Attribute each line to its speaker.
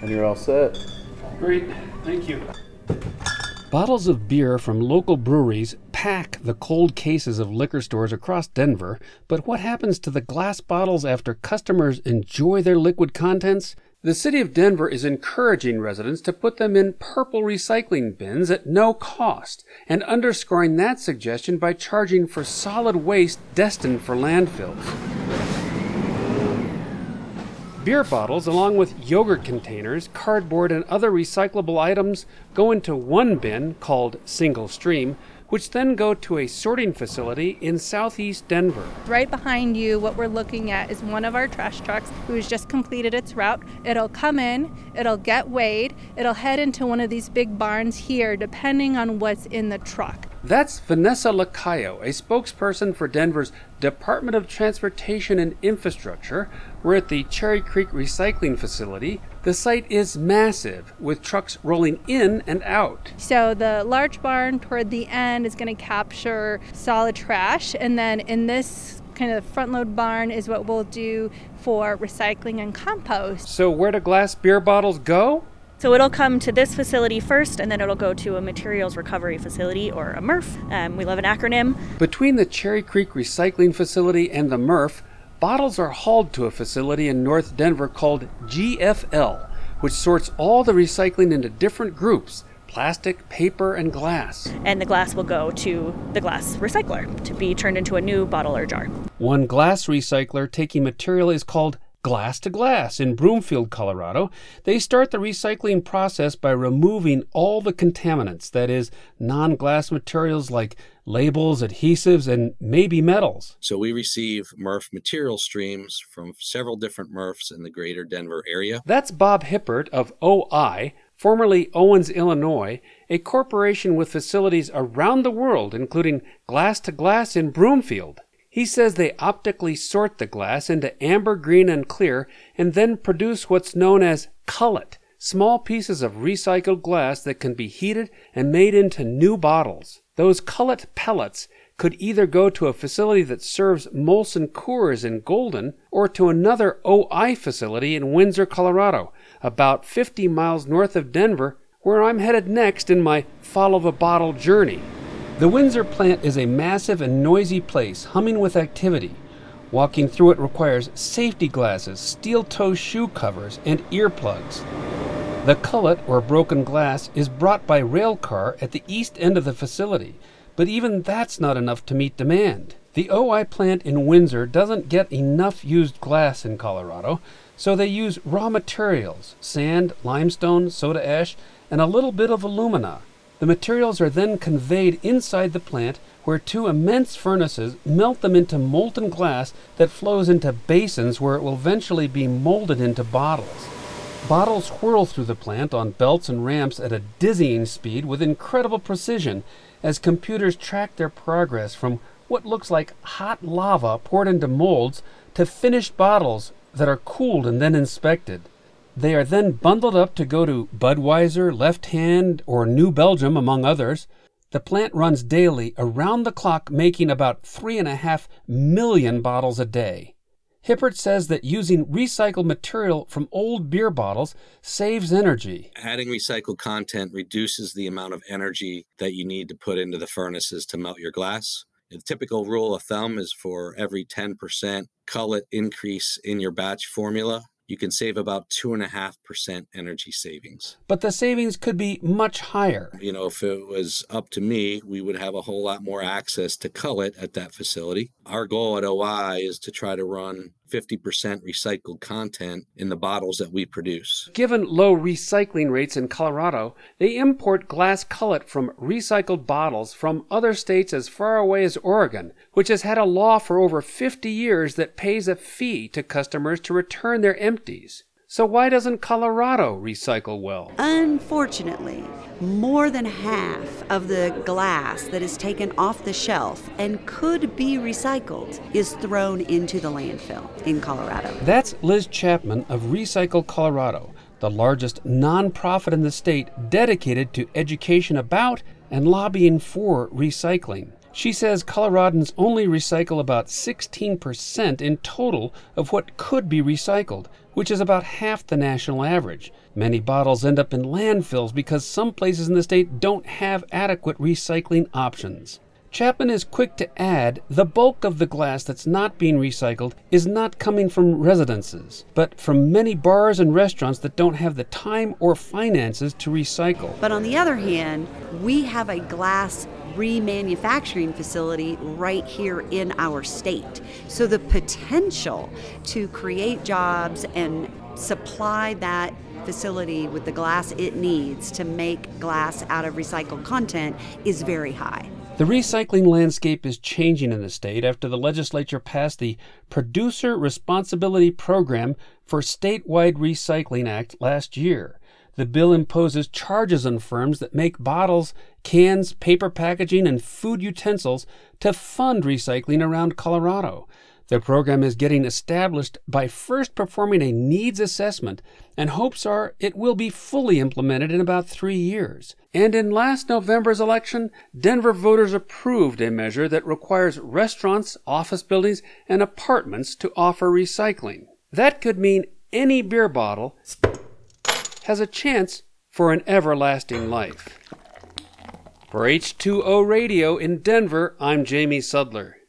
Speaker 1: And you're all set.
Speaker 2: Great, thank you.
Speaker 3: Bottles of beer from local breweries pack the cold cases of liquor stores across Denver, but what happens to the glass bottles after customers enjoy their liquid contents? The city of Denver is encouraging residents to put them in purple recycling bins at no cost and underscoring that suggestion by charging for solid waste destined for landfills. Beer bottles, along with yogurt containers, cardboard, and other recyclable items, go into one bin called single stream, which then go to a sorting facility in southeast Denver.
Speaker 4: Right behind you, what we're looking at is one of our trash trucks who's just completed its route. It'll come in, it'll get weighed, it'll head into one of these big barns here, depending on what's in the truck.
Speaker 3: That's Vanessa Lacayo, a spokesperson for Denver's Department of Transportation and Infrastructure. We're at the Cherry Creek Recycling Facility. The site is massive, with trucks rolling in and out.
Speaker 4: So the large barn toward the end is going to capture solid trash, and then in this kind of front load barn is what we'll do for recycling and compost.
Speaker 3: So, where do glass beer bottles go?
Speaker 5: So it'll come to this facility first, and then it'll go to a materials recovery facility or a MRF. Um, we love an acronym.
Speaker 3: Between the Cherry Creek Recycling Facility and the MRF, bottles are hauled to a facility in North Denver called GFL, which sorts all the recycling into different groups plastic, paper, and glass.
Speaker 5: And the glass will go to the glass recycler to be turned into a new bottle or jar.
Speaker 3: One glass recycler taking material is called Glass to Glass in Broomfield, Colorado. They start the recycling process by removing all the contaminants, that is, non glass materials like labels, adhesives, and maybe metals.
Speaker 6: So we receive MRF material streams from several different MRFs in the greater Denver area.
Speaker 3: That's Bob Hippert of OI, formerly Owens, Illinois, a corporation with facilities around the world, including Glass to Glass in Broomfield. He says they optically sort the glass into amber, green, and clear, and then produce what's known as cullet, small pieces of recycled glass that can be heated and made into new bottles. Those cullet pellets could either go to a facility that serves Molson Coors in Golden or to another OI facility in Windsor, Colorado, about 50 miles north of Denver, where I'm headed next in my follow the bottle journey. The Windsor plant is a massive and noisy place, humming with activity. Walking through it requires safety glasses, steel toe shoe covers, and earplugs. The cullet, or broken glass, is brought by rail car at the east end of the facility, but even that's not enough to meet demand. The OI plant in Windsor doesn't get enough used glass in Colorado, so they use raw materials sand, limestone, soda ash, and a little bit of alumina. The materials are then conveyed inside the plant where two immense furnaces melt them into molten glass that flows into basins where it will eventually be molded into bottles. Bottles whirl through the plant on belts and ramps at a dizzying speed with incredible precision as computers track their progress from what looks like hot lava poured into molds to finished bottles that are cooled and then inspected. They are then bundled up to go to Budweiser, Left Hand, or New Belgium, among others. The plant runs daily, around the clock, making about three and a half million bottles a day. Hippert says that using recycled material from old beer bottles saves energy.
Speaker 6: Adding recycled content reduces the amount of energy that you need to put into the furnaces to melt your glass. The typical rule of thumb is for every 10% cullet increase in your batch formula, you can save about 2.5% energy savings.
Speaker 3: But the savings could be much higher.
Speaker 6: You know, if it was up to me, we would have a whole lot more access to cullet at that facility. Our goal at OI is to try to run 50% recycled content in the bottles that we produce.
Speaker 3: Given low recycling rates in Colorado, they import glass cullet from recycled bottles from other states as far away as Oregon, which has had a law for over 50 years that pays a fee to customers to return their empties. So, why doesn't Colorado recycle well?
Speaker 7: Unfortunately, more than half of the glass that is taken off the shelf and could be recycled is thrown into the landfill in Colorado.
Speaker 3: That's Liz Chapman of Recycle Colorado, the largest nonprofit in the state dedicated to education about and lobbying for recycling. She says Coloradans only recycle about 16% in total of what could be recycled, which is about half the national average. Many bottles end up in landfills because some places in the state don't have adequate recycling options. Chapman is quick to add the bulk of the glass that's not being recycled is not coming from residences, but from many bars and restaurants that don't have the time or finances to recycle.
Speaker 7: But on the other hand, we have a glass remanufacturing facility right here in our state. So the potential to create jobs and supply that facility with the glass it needs to make glass out of recycled content is very high.
Speaker 3: The recycling landscape is changing in the state after the legislature passed the Producer Responsibility Program for Statewide Recycling Act last year. The bill imposes charges on firms that make bottles, cans, paper packaging, and food utensils to fund recycling around Colorado. The program is getting established by first performing a needs assessment, and hopes are it will be fully implemented in about three years. And in last November's election, Denver voters approved a measure that requires restaurants, office buildings, and apartments to offer recycling. That could mean any beer bottle has a chance for an everlasting life. For H2O Radio in Denver, I'm Jamie Sudler.